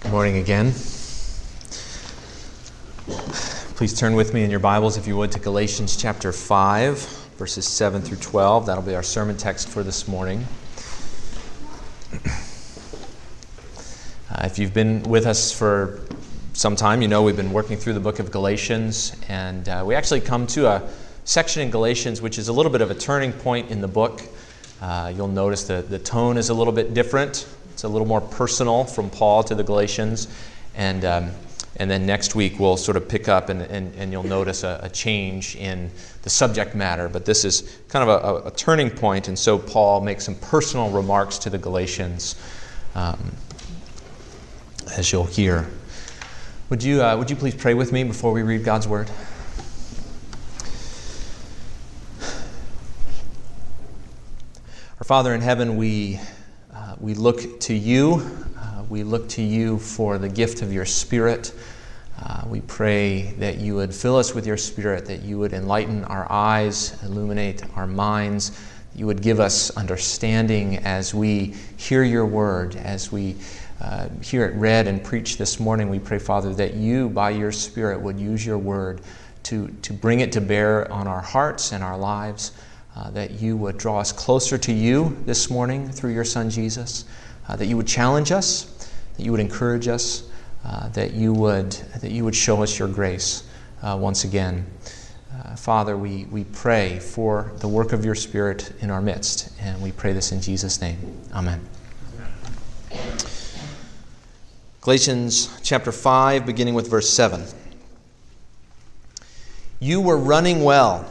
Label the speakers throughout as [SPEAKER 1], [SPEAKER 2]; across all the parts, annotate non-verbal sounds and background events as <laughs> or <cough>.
[SPEAKER 1] Good morning again. Please turn with me in your Bibles, if you would, to Galatians chapter 5, verses 7 through 12. That'll be our sermon text for this morning. Uh, if you've been with us for some time, you know we've been working through the book of Galatians, and uh, we actually come to a section in Galatians which is a little bit of a turning point in the book. Uh, you'll notice that the tone is a little bit different. It's a little more personal from Paul to the Galatians. And, um, and then next week we'll sort of pick up and, and, and you'll notice a, a, change in the subject matter. But this is kind of a, a, turning point, and so Paul makes some personal remarks to the Galatians, um, as you'll hear. Would you, uh, would you please pray with me before we read God's word? Our Father in heaven, we, we look to you. Uh, we look to you for the gift of your Spirit. Uh, we pray that you would fill us with your Spirit, that you would enlighten our eyes, illuminate our minds, you would give us understanding as we hear your word, as we uh, hear it read and preached this morning. We pray, Father, that you, by your Spirit, would use your word to, to bring it to bear on our hearts and our lives uh, that you would draw us closer to you this morning through your Son Jesus, uh, that you would challenge us, that you would encourage us, uh, that, you would, that you would show us your grace uh, once again. Uh, Father, we, we pray for the work of your Spirit in our midst, and we pray this in Jesus' name. Amen. Galatians chapter 5, beginning with verse 7. You were running well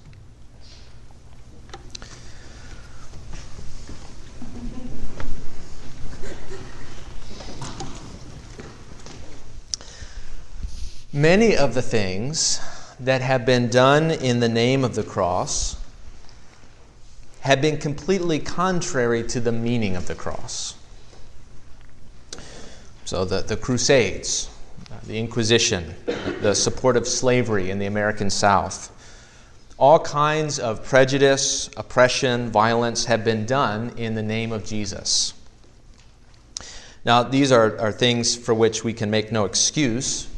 [SPEAKER 1] Many of the things that have been done in the name of the cross have been completely contrary to the meaning of the cross. So, the, the Crusades, the Inquisition, the support of slavery in the American South, all kinds of prejudice, oppression, violence have been done in the name of Jesus. Now, these are, are things for which we can make no excuse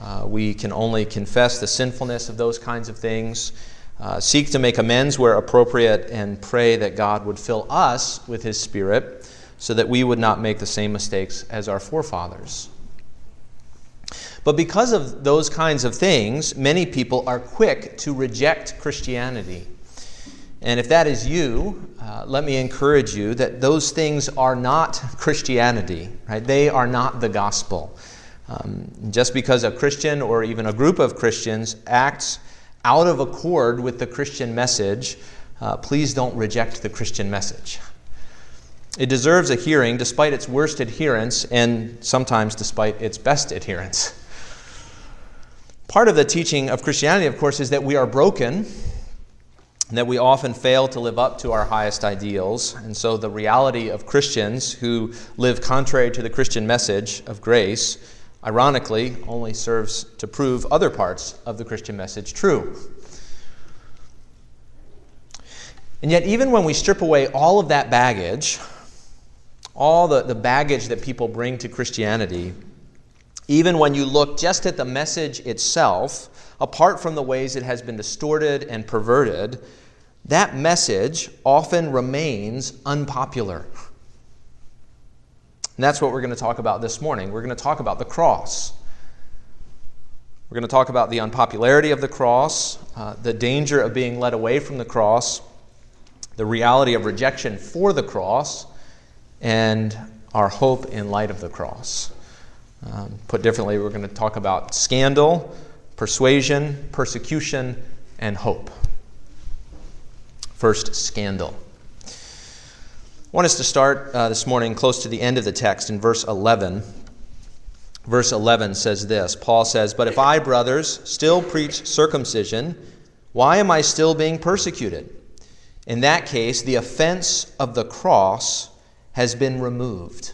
[SPEAKER 1] uh, we can only confess the sinfulness of those kinds of things, uh, seek to make amends where appropriate, and pray that God would fill us with His Spirit so that we would not make the same mistakes as our forefathers. But because of those kinds of things, many people are quick to reject Christianity. And if that is you, uh, let me encourage you that those things are not <laughs> Christianity, right? They are not the gospel. Um, just because a Christian or even a group of Christians acts out of accord with the Christian message, uh, please don't reject the Christian message. It deserves a hearing despite its worst adherents and sometimes despite its best adherents. Part of the teaching of Christianity, of course, is that we are broken, that we often fail to live up to our highest ideals. And so the reality of Christians who live contrary to the Christian message of grace ironically, only serves to prove other parts of the Christian message true. And yet, even when we strip away all of that baggage, all the, the baggage that people bring to Christianity, even when you look just at the message itself, apart from the ways it has been distorted and perverted, that message often remains unpopular. And that's what we're going to talk about this morning. We're going to talk about the cross. We're going to talk about the unpopularity of the cross, uh, the danger of being led away from the cross, the reality of rejection for the cross, and our hope in light of the cross. Um, put differently, we're going to talk about scandal, persuasion, persecution, and hope. First, scandal. I want us to start uh, this morning close to the end of the text in verse 11. verse 11 says this Paul says, But if I, brothers, still preach circumcision, why am I still being persecuted? In that case, the offense of the cross has been removed.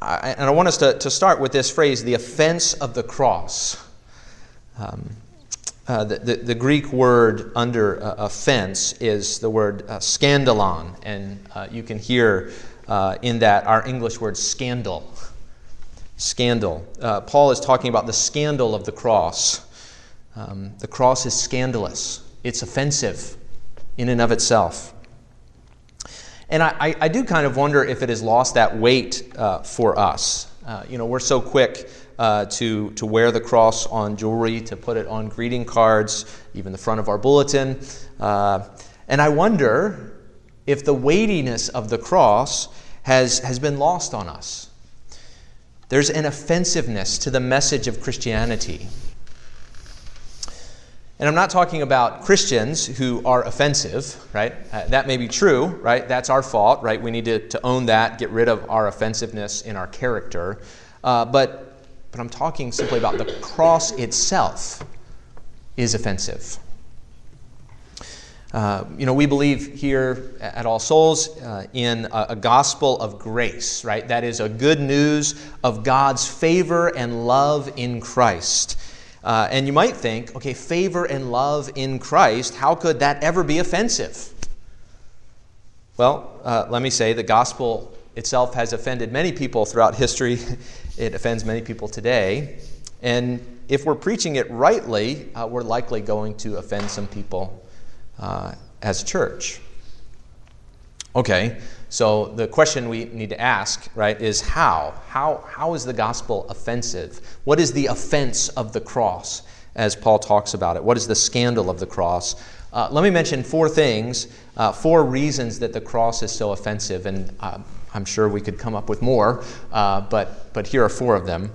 [SPEAKER 1] I, and I want us to, to start with this phrase the offense of the cross. Um, uh, the, the, the, Greek word under uh, offense is the word uh, scandalon, and uh, you can hear uh, in that our English word scandal. Scandal. Uh, Paul is talking about the scandal of the cross. Um, the cross is scandalous, it's offensive in and of itself. And I, I, do kind of wonder if it has lost that weight for us. you know, we're so quick uh, to, to wear the cross on jewelry, to put it on greeting cards, even the front of our bulletin. Uh, and I wonder if the weightiness of the cross has, has been lost on us. There's an offensiveness to the message of Christianity. And I'm not talking about Christians who are offensive, right? Uh, that may be true, right? That's our fault, right? We need to, to own that, get rid of our offensiveness in our character. Uh, but but I'm talking simply about the cross itself is offensive. Uh, you know, we believe here at All Souls uh, in a, a, gospel of grace, right? That is a good news of God's favor and love in Christ. Uh, and you might think, okay, favor and love in Christ, how could that ever be offensive? Well, uh, let me say the gospel itself has offended many people throughout history. <laughs> it offends many people today. And if we're preaching it rightly, uh, we're likely going to offend some people uh, as a church. Okay, so the question we need to ask, right, is how? How, how is the gospel offensive? What is the offense of the cross, as Paul talks about it? What is the scandal of the cross? Uh, let me mention four things, uh, four reasons that the cross is so offensive, and uh, I'm sure we could come up with more, uh, but, but here are four of them.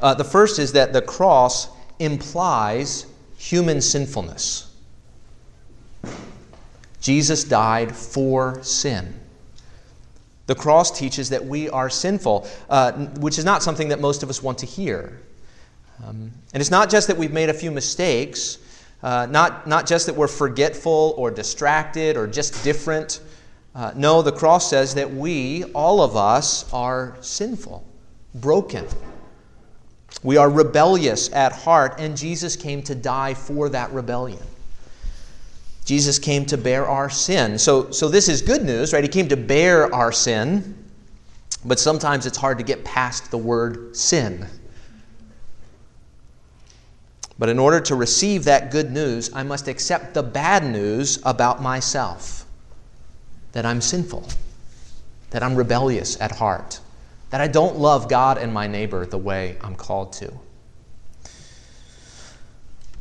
[SPEAKER 1] Uh, the first is that the cross implies human sinfulness. Jesus died for sin. The cross teaches that we are sinful, uh, which is not something that most of us want to hear. Um, and it's not just that we've made a few mistakes, uh, not, not just that we're forgetful or distracted or just different. Uh, no, the cross says that we, all of us, are sinful, broken. We are rebellious at heart, and Jesus came to die for that rebellion. Jesus came to bear our sin. So, so this is good news, right? He came to bear our sin, but sometimes it's hard to get past the word sin. But in order to receive that good news, I must accept the bad news about myself that I'm sinful, that I'm rebellious at heart, that I don't love God and my neighbor the way I'm called to.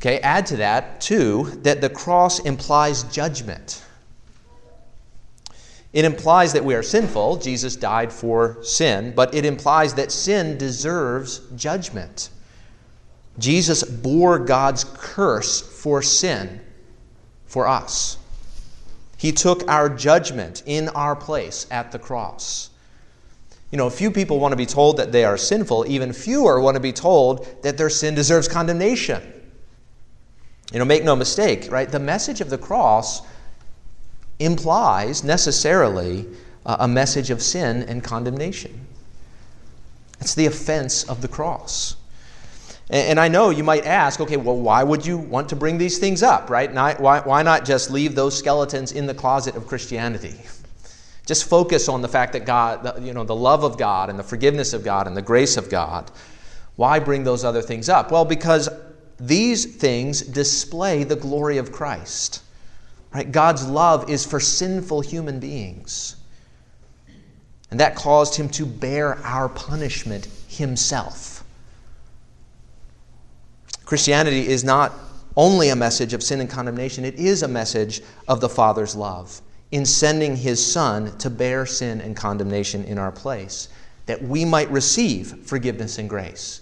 [SPEAKER 1] Okay, add to that, too, that the cross implies judgment. It implies that we are sinful. Jesus died for sin, but it implies that sin deserves judgment. Jesus bore God's curse for sin for us. He took our judgment in our place at the cross. You know, few people want to be told that they are sinful, even fewer want to be told that their sin deserves condemnation. You know, make no mistake, right? The message of the cross implies necessarily uh, a message of sin and condemnation. It's the offense of the cross. And I know you might ask, okay, well, why would you want to bring these things up, right? Why, why not just leave those skeletons in the closet of Christianity? <laughs> Just focus on the fact that God, you know, the love of God and the forgiveness of God and the grace of God. Why bring those other things up? Well, because these things display the glory of Christ. Right? God's love is for sinful human beings. And that caused him to bear our punishment himself. Christianity is not only a message of sin and condemnation, it is a message of the Father's love in sending His Son to bear sin and condemnation in our place, that we might receive forgiveness and grace.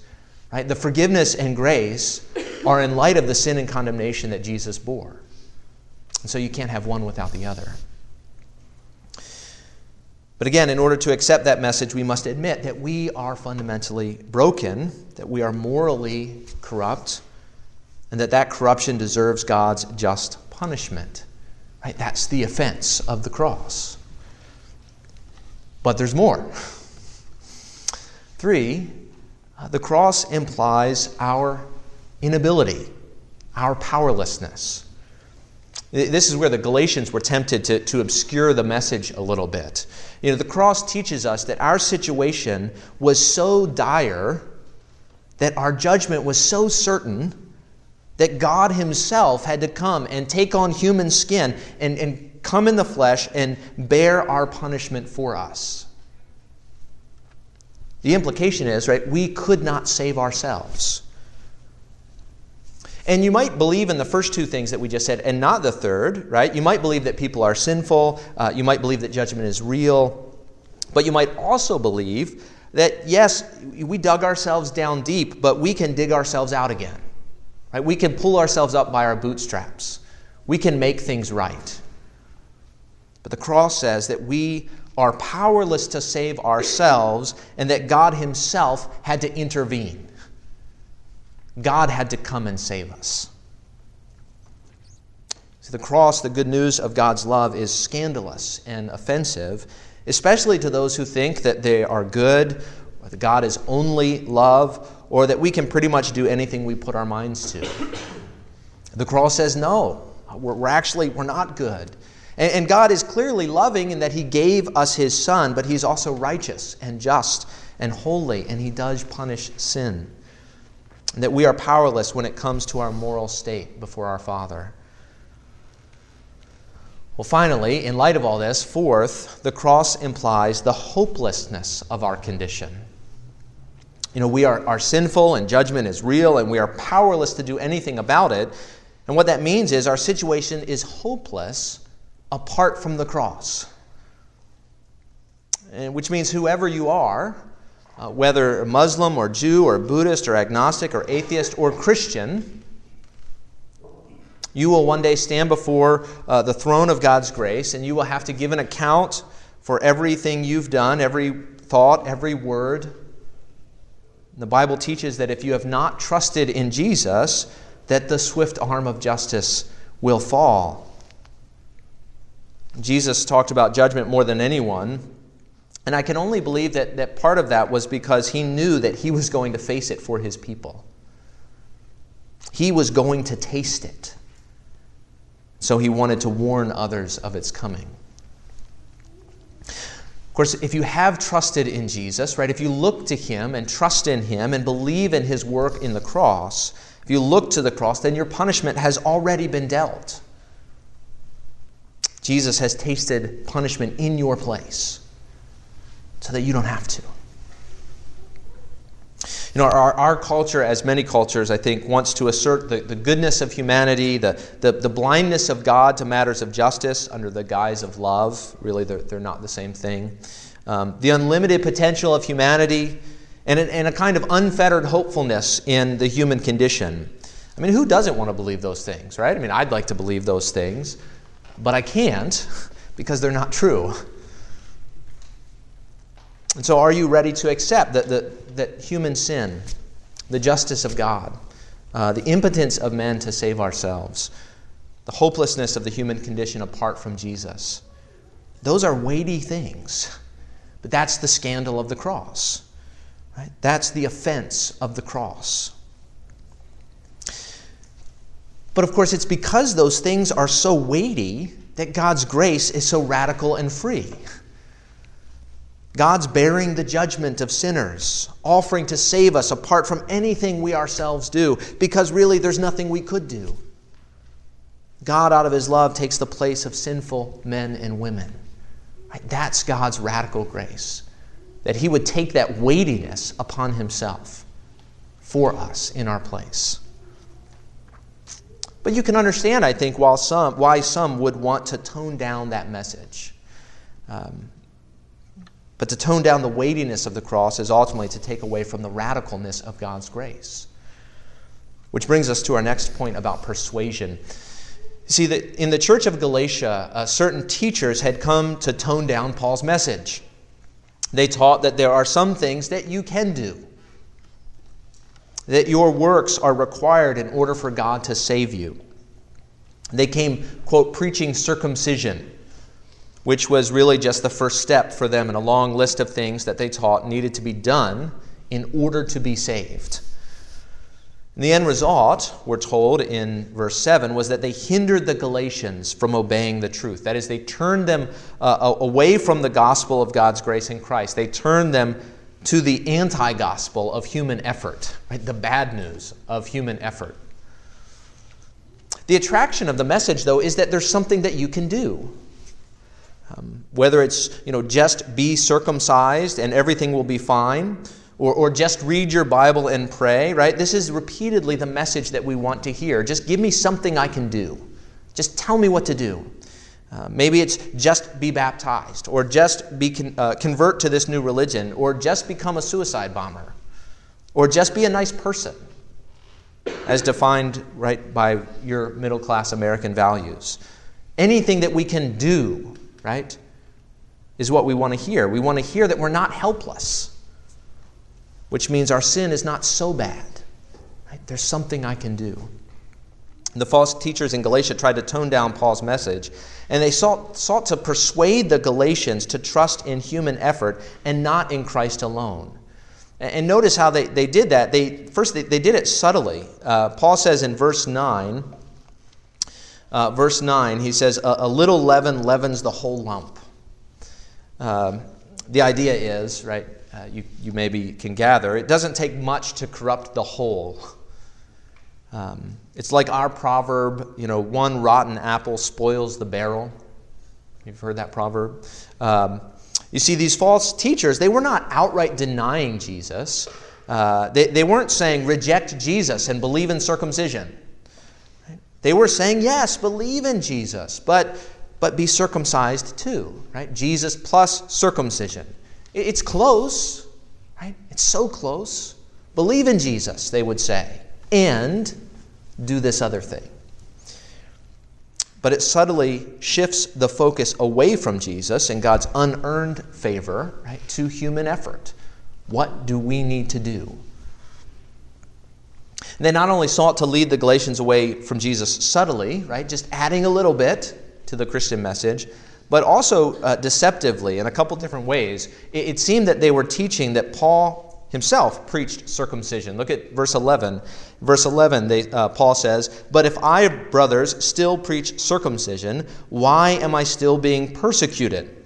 [SPEAKER 1] Right? The forgiveness and grace are in light of the sin and condemnation that Jesus bore. And so you can't have one without the other. But again, in order to accept that message, we must admit that we are fundamentally broken, that we are morally corrupt, and that that corruption deserves God's just punishment. Right? That's the offense of the cross. But there's more. Three, uh, the cross implies our inability, our powerlessness. This is where the Galatians were tempted to, to obscure the message a little bit. You know, the cross teaches us that our situation was so dire, that our judgment was so certain, that God Himself had to come and take on human skin and, and come in the flesh and bear our punishment for us. The implication is, right, we could not save ourselves. And you might believe in the first two things that we just said and not the third, right? You might believe that people are sinful. Uh, you might believe that judgment is real. But you might also believe that, yes, we dug ourselves down deep, but we can dig ourselves out again. Right? We can pull ourselves up by our bootstraps. We can make things right. But the cross says that we are powerless to save ourselves and that God Himself had to intervene. God had to come and save us. See, the cross, the good news of God's love, is scandalous and offensive, especially to those who think that they are good, or that God is only love, or that we can pretty much do anything we put our minds to. The cross says no. We're, actually we're not good. And God is clearly loving in that He gave us His Son, but He's also righteous and just and holy, and He does punish sin that we are powerless when it comes to our moral state before our Father. Well, finally, in light of all this, fourth, the cross implies the hopelessness of our condition. You know, we are, are sinful and judgment is real and we are powerless to do anything about it. And what that means is our situation is hopeless apart from the cross. And which means whoever you are, uh, whether Muslim or Jew or Buddhist or agnostic or atheist or Christian, you will one day stand before uh, the throne of God's grace and you will have to give an account for everything you've done, every thought, every word. The Bible teaches that if you have not trusted in Jesus, that the swift arm of justice will fall. Jesus talked about judgment more than anyone. And I can only believe that, that part of that was because he knew that he was going to face it for his people. He was going to taste it. So he wanted to warn others of its coming. Of course, if you have trusted in Jesus, right, if you look to him and trust in him and believe in his work in the cross, if you look to the cross, then your punishment has already been dealt. Jesus has tasted punishment in your place so that you don't have to. You know, our, our culture, as many cultures, I think, wants to assert the, the goodness of humanity, the, the, the blindness of God to matters of justice under the guise of love. Really, they're, they're not the same thing. Um, the unlimited potential of humanity, and, and a kind of unfettered hopefulness in the human condition. I mean, who doesn't want to believe those things, right? I mean, I'd like to believe those things, but I can't <laughs> because they're not true. And so, are you ready to accept that, that, that human sin, the justice of God, uh, the impotence of men to save ourselves, the hopelessness of the human condition apart from Jesus? Those are weighty things. But that's the scandal of the cross. Right? That's the offense of the cross. But of course, it's because those things are so weighty that God's grace is so radical and free. God's bearing the judgment of sinners, offering to save us apart from anything we ourselves do, because really there's nothing we could do. God, out of his love, takes the place of sinful men and women. Right? That's God's radical grace. That he would take that weightiness upon himself for us in our place. But you can understand, I think, why some, why some would want to tone down that message. Um, but to tone down the weightiness of the cross is ultimately to take away from the radicalness of God's grace. Which brings us to our next point about persuasion. See, that in the church of Galatia, uh, certain teachers had come to tone down Paul's message. They taught that there are some things that you can do, that your works are required in order for God to save you. They came, quote, preaching circumcision, which was really just the first step for them in a long list of things that they taught needed to be done in order to be saved. And the end result, we're told in verse 7, was that they hindered the Galatians from obeying the truth. That is, they turned them uh, away from the gospel of God's grace in Christ. They turned them to the anti gospel of human effort, right? the bad news of human effort. The attraction of the message, though, is that there's something that you can do. Um, whether it's, you know, just be circumcised and everything will be fine, or, or just read your Bible and pray, right? This is repeatedly the message that we want to hear. Just give me something I can do. Just tell me what to do. Uh, maybe it's just be baptized, or just be con- uh, convert to this new religion, or just become a suicide bomber, or just be a nice person, as defined right by your middle class American values. Anything that we can do, right, is what we want to hear. We want to hear that we're not helpless which means our sin is not so bad. Right? There's something I can do. The false teachers in Galatia tried to tone down Paul's message, and they sought, sought to persuade the Galatians to trust in human effort and not in Christ alone. And notice how they, they did that. They, first, they, they did it subtly. Uh, Paul says in verse 9, uh, verse 9, he says, A, a little leaven leavens the whole lump. Um, the idea is, right, uh, you, you maybe can gather, it doesn't take much to corrupt the whole. Um, it's like our proverb, you know, one rotten apple spoils the barrel. You've heard that proverb? Um, you see, these false teachers, they were not outright denying Jesus. Uh, they, they weren't saying reject Jesus and believe in circumcision. They were saying, yes, believe in Jesus, but, but be circumcised too, right? Jesus plus circumcision. It's close, right? It's so close. Believe in Jesus, they would say, and do this other thing. But it subtly shifts the focus away from Jesus and God's unearned favor, right, to human effort. What do we need to do? They not only sought to lead the Galatians away from Jesus subtly, right, just adding a little bit to the Christian message, but also uh, deceptively in a couple different ways. It, it, seemed that they were teaching that Paul himself preached circumcision. Look at verse 11. Verse 11, they, uh, Paul says, But if I, brothers, still preach circumcision, why am I still being persecuted?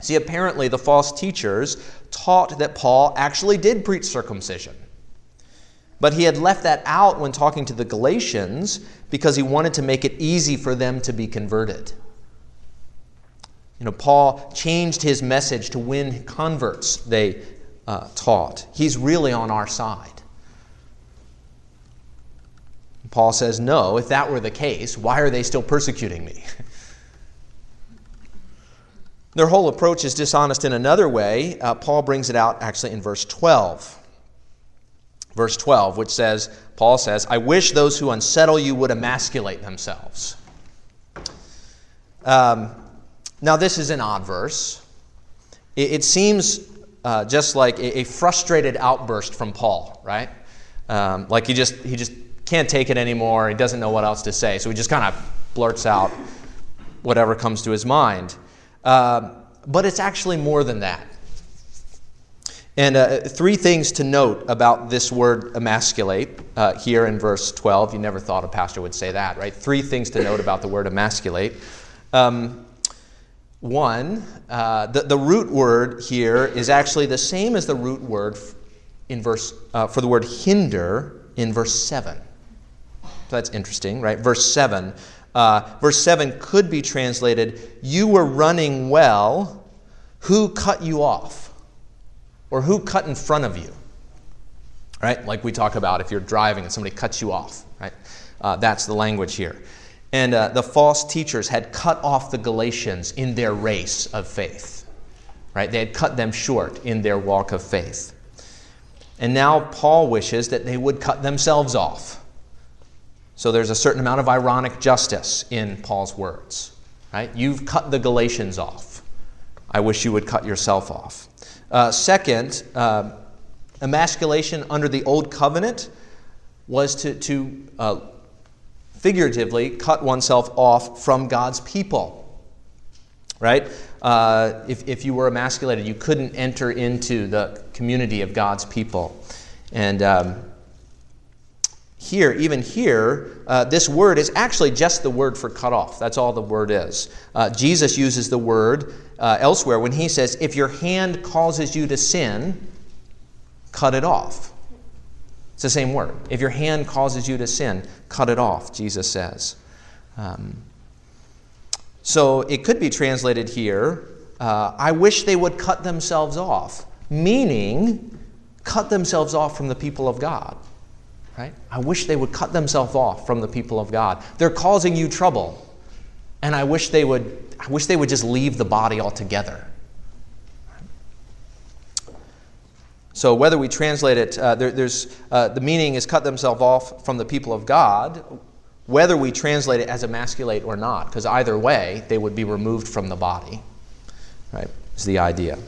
[SPEAKER 1] See, apparently the false teachers taught that Paul actually did preach circumcision. But he had left that out when talking to the Galatians because he wanted to make it easy for them to be converted. You know, Paul changed his message to win converts, they uh, taught. He's really on our side. Paul says, No, if that were the case, why are they still persecuting me? <laughs> Their whole approach is dishonest in another way. Uh, Paul brings it out actually in verse 12. Verse 12, which says, Paul says, I wish those who unsettle you would emasculate themselves. Um, now, this is an odd verse. It, it seems uh, just like a, a, frustrated outburst from Paul, right? Um, like he just, he just can't take it anymore. He doesn't know what else to say. So he just kind of blurts out whatever comes to his mind. Uh, but it's actually more than that. And uh, three things to note about this word emasculate uh, here in verse 12. You never thought a pastor would say that, right? Three things to note about the word emasculate. Um, one, uh, the, the root word here is actually the same as the root word in verse, uh, for the word hinder in verse 7. So that's interesting, right? Verse 7. Uh, verse 7 could be translated, You were running well, who cut you off? Or who cut in front of you? Right? Like we talk about if you're driving and somebody cuts you off, right? Uh, that's the language here. And uh, the false teachers had cut off the Galatians in their race of faith. Right? They had cut them short in their walk of faith. And now Paul wishes that they would cut themselves off. So there's a certain amount of ironic justice in Paul's words. Right? You've cut the Galatians off. I wish you would cut yourself off. Uh, second, uh, emasculation under the old covenant was to, to uh, figuratively cut oneself off from God's people. Right? Uh, if, if you were emasculated, you couldn't enter into the community of God's people. And um, here, even here, uh, this word is actually just the word for cut off. That's all the word is. Uh, Jesus uses the word uh, elsewhere when he says, If your hand causes you to sin, cut it off. It's the same word. If your hand causes you to sin, cut it off, Jesus says. Um, so it could be translated here uh, I wish they would cut themselves off, meaning cut themselves off from the people of God. Right? I wish they would cut themselves off from the people of God. They're causing you trouble. And I wish they would I wish they would just leave the body altogether. So whether we translate it, uh, there, there's uh, the meaning is cut themselves off from the people of God. Whether we translate it as emasculate or not, because either way they would be removed from the body. Right? Is the idea.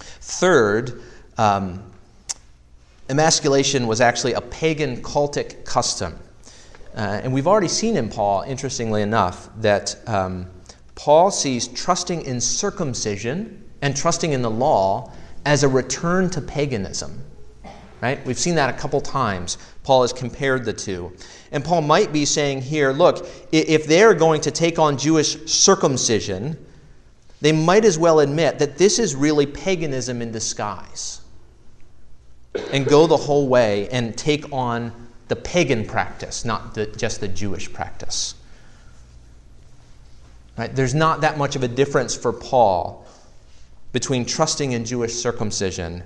[SPEAKER 1] Third, um, emasculation was actually a pagan cultic custom. Uh, and we've already seen in Paul, interestingly enough, that um, Paul sees trusting in circumcision and trusting in the law as a return to paganism. Right? We've seen that a couple times. Paul has compared the two. And Paul might be saying here look, if they're going to take on Jewish circumcision, they might as well admit that this is really paganism in disguise and go the whole way and take on the pagan practice, not the, just the Jewish practice. Right? There's not that much of a difference for Paul between trusting in Jewish circumcision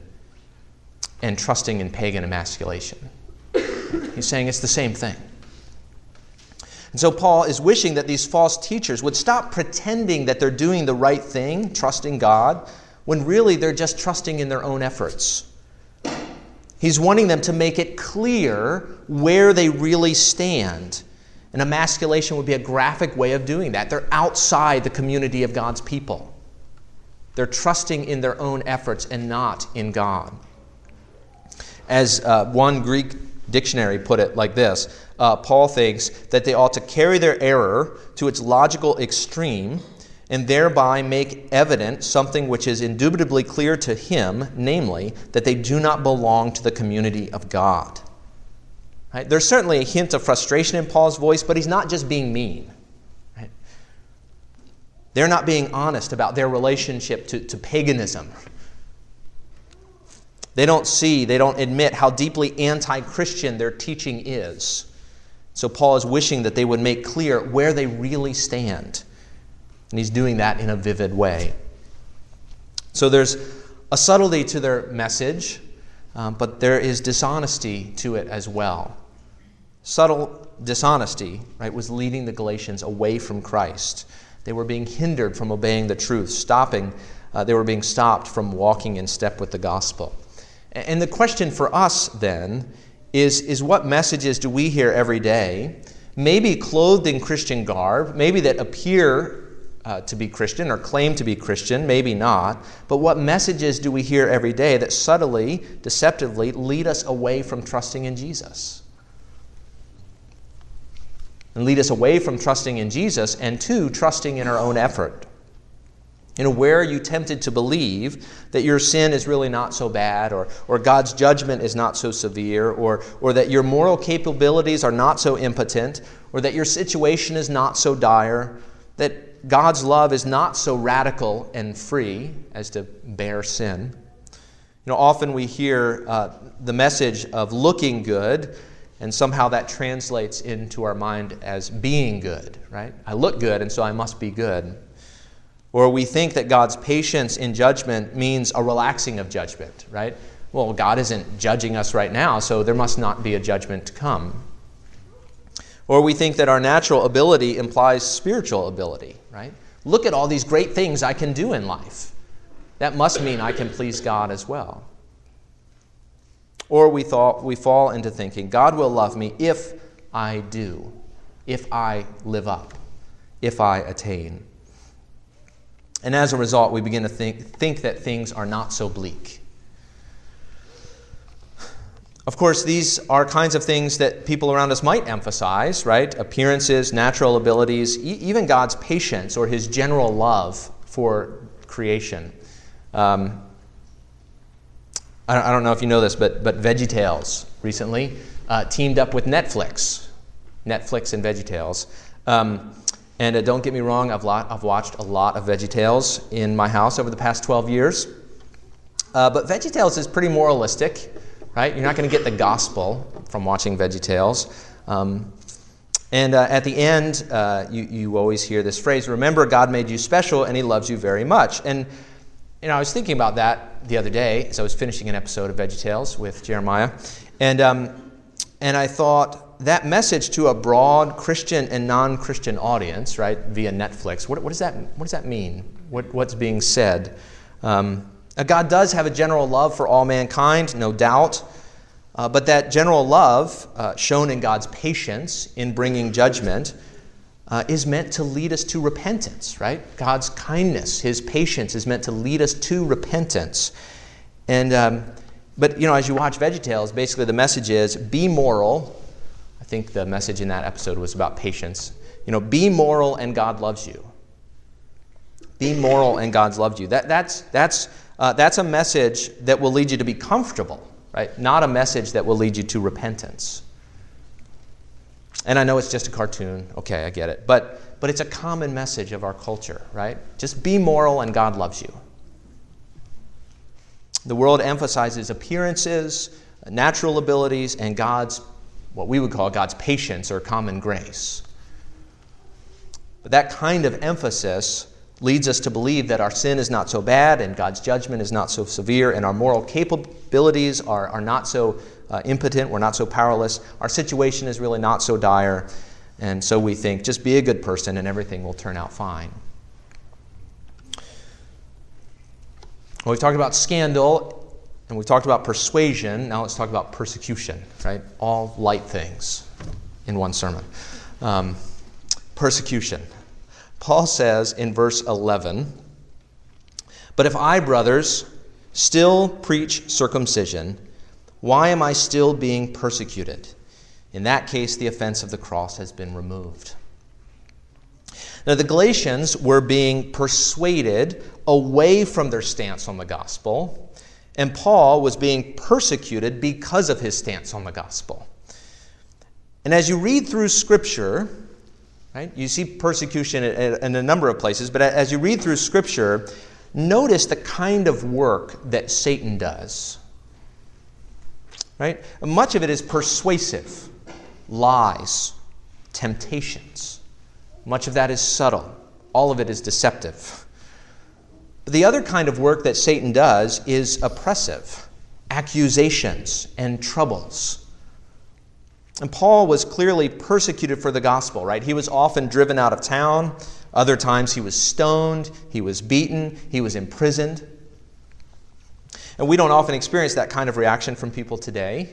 [SPEAKER 1] and trusting in pagan emasculation. He's saying it's the same thing. And so Paul is wishing that these false teachers would stop pretending that they're doing the right thing, trusting God, when really they're just trusting in their own efforts. He's wanting them to make it clear where they really stand. And emasculation would be a graphic way of doing that. They're outside the community of God's people. They're trusting in their own efforts and not in God. As uh, one Greek dictionary put it like this uh, Paul thinks that they ought to carry their error to its logical extreme and thereby make evident something which is indubitably clear to him, namely, that they do not belong to the community of God. Right? There's certainly a hint of frustration in Paul's voice, but he's not just being mean. They're not being honest about their relationship to, to paganism. They don't see, they don't admit how deeply anti Christian their teaching is. So Paul is wishing that they would make clear where they really stand. And he's doing that in a vivid way. So there's a subtlety to their message, um, but there is dishonesty to it as well. Subtle dishonesty, right, was leading the Galatians away from Christ. They were being hindered from obeying the truth, stopping, uh, they were being stopped from walking in step with the gospel. And the question for us then is, is what messages do we hear every day, maybe clothed in Christian garb, maybe that appear uh, to be Christian or claim to be Christian, maybe not, but what messages do we hear every day that subtly, deceptively lead us away from trusting in Jesus? and lead us away from trusting in Jesus and to trusting in our own effort. You know, where are you tempted to believe that your sin is really not so bad, or, or God's judgment is not so severe, or, or that your moral capabilities are not so impotent, or that your situation is not so dire, that God's love is not so radical and free as to bear sin? You know, often we hear uh, the message of looking good and somehow that translates into our mind as being good, right? I look good, and so I must be good. Or we think that God's patience in judgment means a relaxing of judgment, right? Well, God isn't judging us right now, so there must not be a judgment to come. Or we think that our natural ability implies spiritual ability, right? Look at all these great things I can do in life. That must mean I can please God as well. Or we, thought, we fall into thinking, God will love me if I do, if I live up, if I attain. And as a result, we begin to think, think that things are not so bleak. Of course, these are kinds of things that people around us might emphasize, right? Appearances, natural abilities, e- even God's patience or his general love for creation. Um, I, don't know if you know this, but, but VeggieTales recently uh, teamed up with Netflix. Netflix and VeggieTales. Um, and uh, don't get me wrong, I've, lot, I've watched a lot of VeggieTales in my house over the past 12 years. Uh, but VeggieTales is pretty moralistic right? You're not going to get the gospel from watching VeggieTales. Um, and uh, at the end, uh, you, you always hear this phrase Remember, God made you special and He loves you very much. And you know, I was thinking about that the other day as I was finishing an episode of VeggieTales with Jeremiah. And, um, and I thought that message to a broad Christian and non Christian audience, right, via Netflix, what, what, does, that, what does that mean? What, what's being said? Um, God does have a general love for all mankind, no doubt. Uh, but that general love, uh, shown in God's patience in bringing judgment, uh, is meant to lead us to repentance, right? God's kindness, His patience is meant to lead us to repentance. And, um, but, you know, as you watch VeggieTales, basically the message is be moral. I think the message in that episode was about patience. You know, be moral and God loves you. Be moral and God's loved you. That, that's, that's uh, that's a message that will lead you to be comfortable, right? Not a message that will lead you to repentance. And I know it's just a cartoon. Okay, I get it. But, but it's a common message of our culture, right? Just be moral and God loves you. The world emphasizes appearances, natural abilities, and God's, what we would call God's patience or common grace. But that kind of emphasis leads us to believe that our sin is not so bad and God's judgment is not so severe and our moral capabilities are, are not so uh, impotent, we're not so powerless, our situation is really not so dire. And so we think just be a good person and everything will turn out fine. Well, we've talked about scandal and we've talked about persuasion. Now let's talk about persecution, right? All light things in one sermon. Um, persecution. Paul says in verse 11, But if I, brothers, still preach circumcision, why am I still being persecuted? In that case, the offense of the cross has been removed. Now, the Galatians were being persuaded away from their stance on the gospel, and Paul was being persecuted because of his stance on the gospel. And as you read through Scripture, Right? You see persecution in a number of places, but as you read through Scripture, notice the kind of work that Satan does. Right? Much of it is persuasive, lies, temptations. Much of that is subtle. All of it is deceptive. But the other kind of work that Satan does is oppressive, accusations and troubles. And Paul was clearly persecuted for the gospel, right? He was often driven out of town. Other times he was stoned, he was beaten, he was imprisoned. And we don't often experience that kind of reaction from people today.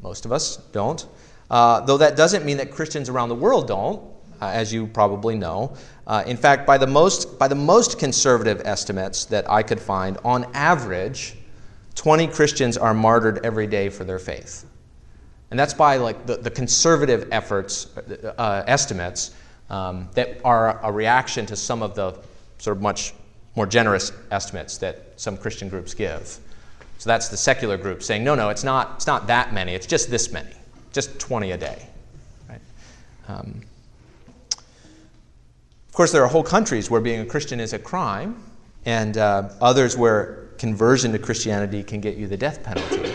[SPEAKER 1] Most of us don't. Uh, though that doesn't mean that Christians around the world don't, uh, as you probably know. Uh, in fact, by the, most, by the most conservative estimates that I could find, on average, 20 Christians are martyred every day for their faith. And that's by like the, the conservative efforts, uh, estimates um, that are a reaction to some of the sort of much more generous estimates that some Christian groups give. So that's the secular group saying, no, no, it's not, it's not that many, it's just this many, just 20 a day. Right? Um, of course, there are whole countries where being a Christian is a crime, and uh, others where conversion to Christianity can get you the death penalty.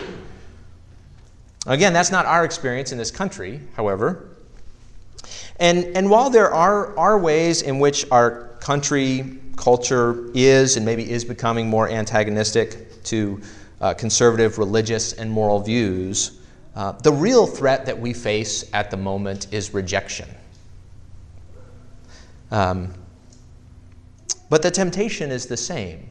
[SPEAKER 1] Again, that's not our experience in this country, however. And, and while there are, are ways in which our country culture is and maybe is becoming more antagonistic to uh, conservative religious and moral views, uh, the real threat that we face at the moment is rejection. Um, but the temptation is the same.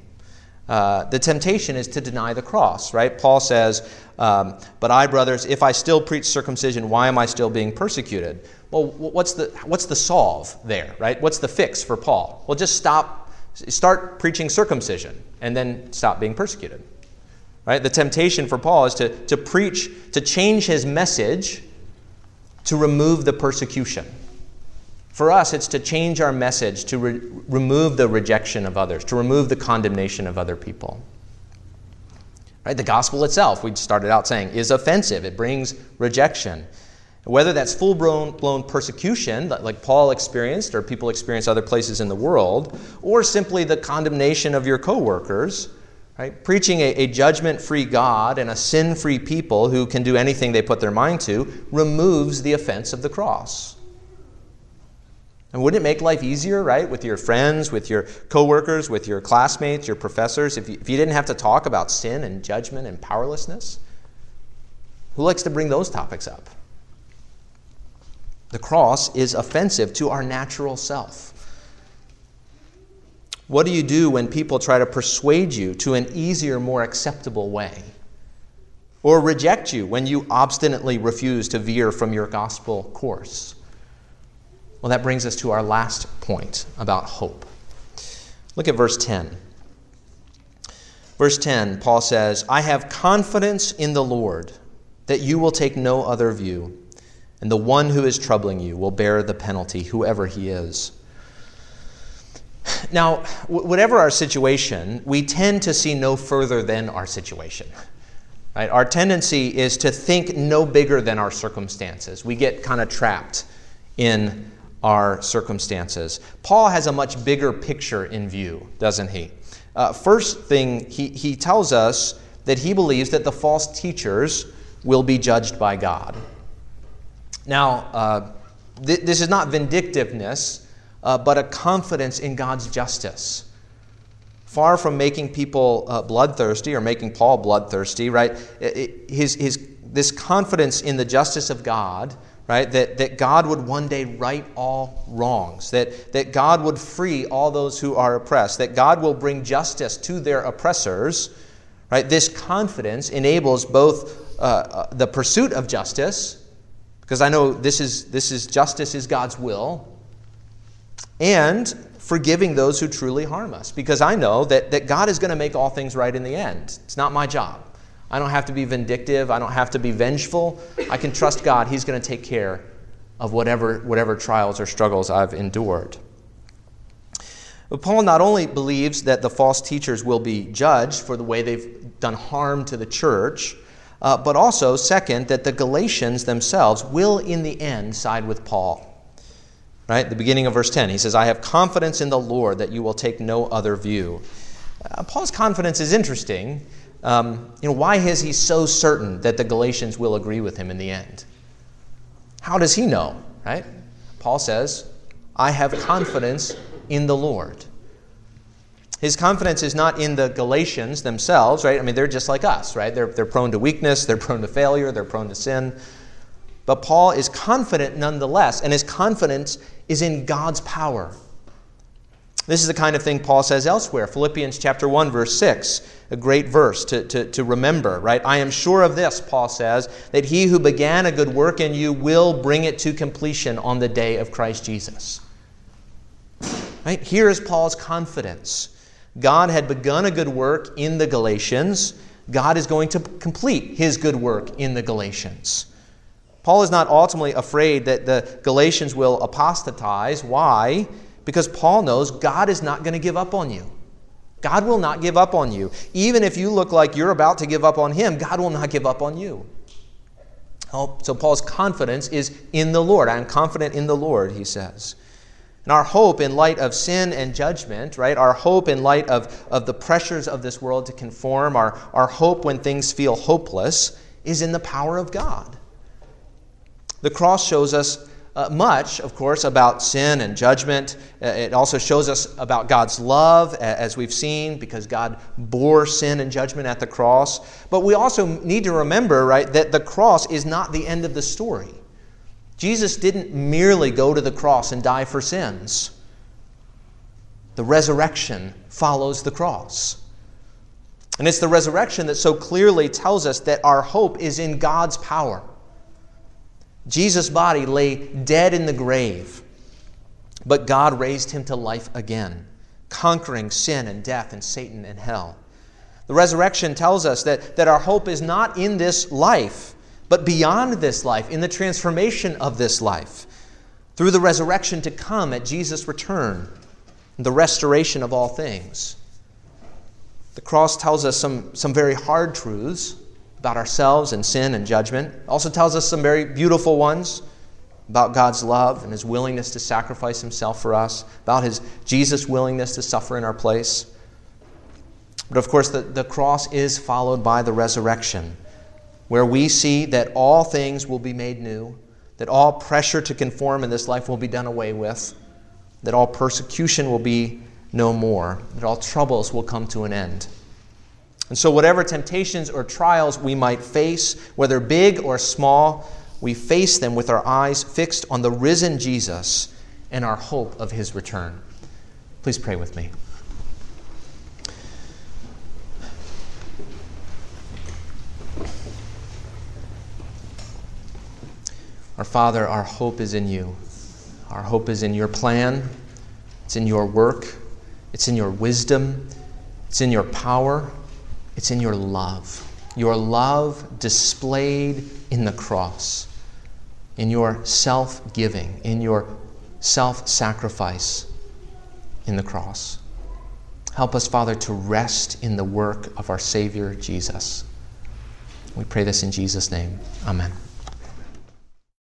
[SPEAKER 1] Uh, the temptation is to deny the cross, right? Paul says, um, But I, brothers, if I still preach circumcision, why am I still being persecuted? Well, what's the, what's the solve there, right? What's the fix for Paul? Well, just stop, start preaching circumcision and then stop being persecuted. Right? The temptation for Paul is to, to preach, to change his message to remove the persecution. For us, it's to change our message, to re- remove the rejection of others, to remove the condemnation of other people. Right? The gospel itself, we started out saying, is offensive. It brings rejection. Whether that's full blown persecution, like Paul experienced or people experience other places in the world, or simply the condemnation of your coworkers, right? preaching a, a judgment free God and a sin free people who can do anything they put their mind to removes the offense of the cross. And wouldn't it make life easier, right, with your friends, with your coworkers, with your classmates, your professors, if you, if you didn't have to talk about sin and judgment and powerlessness? Who likes to bring those topics up? The cross is offensive to our natural self. What do you do when people try to persuade you to an easier, more acceptable way? Or reject you when you obstinately refuse to veer from your gospel course? Well, that brings us to our last point about hope. Look at verse 10. Verse 10, Paul says, I have confidence in the Lord that you will take no other view and the one who is troubling you will bear the penalty, whoever he is. Now, whatever our situation, we tend to see no further than our situation. Right? Our tendency is to think no bigger than our circumstances. We get kind of trapped in our circumstances. Paul has a much bigger picture in view, doesn't he? Uh, first thing, he, he tells us that he believes that the false teachers will be judged by God. Now, uh, th- this is not vindictiveness, uh, but a confidence in God's justice. Far from making people uh, bloodthirsty or making Paul bloodthirsty, right? It, his, his, this confidence in the justice of God, right? That, that God would one day right all wrongs, that, that God would free all those who are oppressed, that God will bring justice to their oppressors, right? This confidence enables both uh, uh the pursuit of justice because I know this is, this is justice is God's will, and forgiving those who truly harm us, because I know that, that God is going to make all things right in the end. It's not my job. I don't have to be vindictive, I don't have to be vengeful. I can trust God, He's going to take care of whatever, whatever trials or struggles I've endured. But Paul not only believes that the false teachers will be judged for the way they've done harm to the church, uh, but also, second, that the Galatians themselves will, in the end, side with Paul. Right? The beginning of verse 10, he says, I have confidence in the Lord that you will take no other view. Uh, Paul's confidence is interesting. Um, you know, why is he so certain that the Galatians will agree with him in the end? How does he know? Right? Paul says, I have confidence in the Lord. His confidence is not in the Galatians themselves, right? I mean, they're just like us, right? They're, they're prone to weakness, they're prone to failure, they're prone to sin. But Paul is confident nonetheless, and his confidence is in God's power. This is the kind of thing Paul says elsewhere. Philippians chapter 1, verse 6, a great verse to, to, to remember, right? I am sure of this, Paul says, that he who began a good work in you will bring it to completion on the day of Christ Jesus. Right? Here is Paul's confidence. God had begun a good work in the Galatians. God is going to complete his good work in the Galatians. Paul is not ultimately afraid that the Galatians will apostatize. Why? Because Paul knows God is not going to give up on you. God will not give up on you. Even if you look like you're about to give up on him, God will not give up on you. Oh, so Paul's confidence is in the Lord. I am confident in the Lord, he says. And our hope in light of sin and judgment, right? Our hope in light of, of the pressures of this world to conform, our, our hope when things feel hopeless, is in the power of God. The cross shows us uh, much, of course, about sin and judgment. Uh, it also shows us about God's love, as we've seen, because God bore sin and judgment at the cross. But we also need to remember, right, that the cross is not the end of the story. Jesus didn't merely go to the cross and die for sins. The resurrection follows the cross. And it's the resurrection that so clearly tells us that our hope is in God's power. Jesus' body lay dead in the grave, but God raised him to life again. conquering sin and death and Satan and hell. The resurrection tells us that, that our hope is not in this life, but beyond this life, in the transformation of this life, through the resurrection to come at Jesus' return, the restoration of all things. The cross tells us some, some very hard truths about ourselves and sin and judgment. Also tells us some very beautiful ones about God's love and his willingness to sacrifice himself for us, about his Jesus' willingness to suffer in our place. But of course, the, the cross is followed by the resurrection, where we see that all things will be made new, that all pressure to conform in this life will be done away with, that all persecution will be no more, that all troubles will come to an end. And so, whatever temptations or trials we might face, whether big or small, we face them with our eyes fixed on the risen Jesus and our hope of his return. Please pray with me. Our Father, our hope is in you. Our hope is in your plan, it's in your work, it's in your wisdom, it's in your power, it's in your love. Your love displayed in the cross, in your self giving, in your self sacrifice in the cross. Help us, Father, to rest in the work of our Savior Jesus. We pray this in Jesus' name. Amen.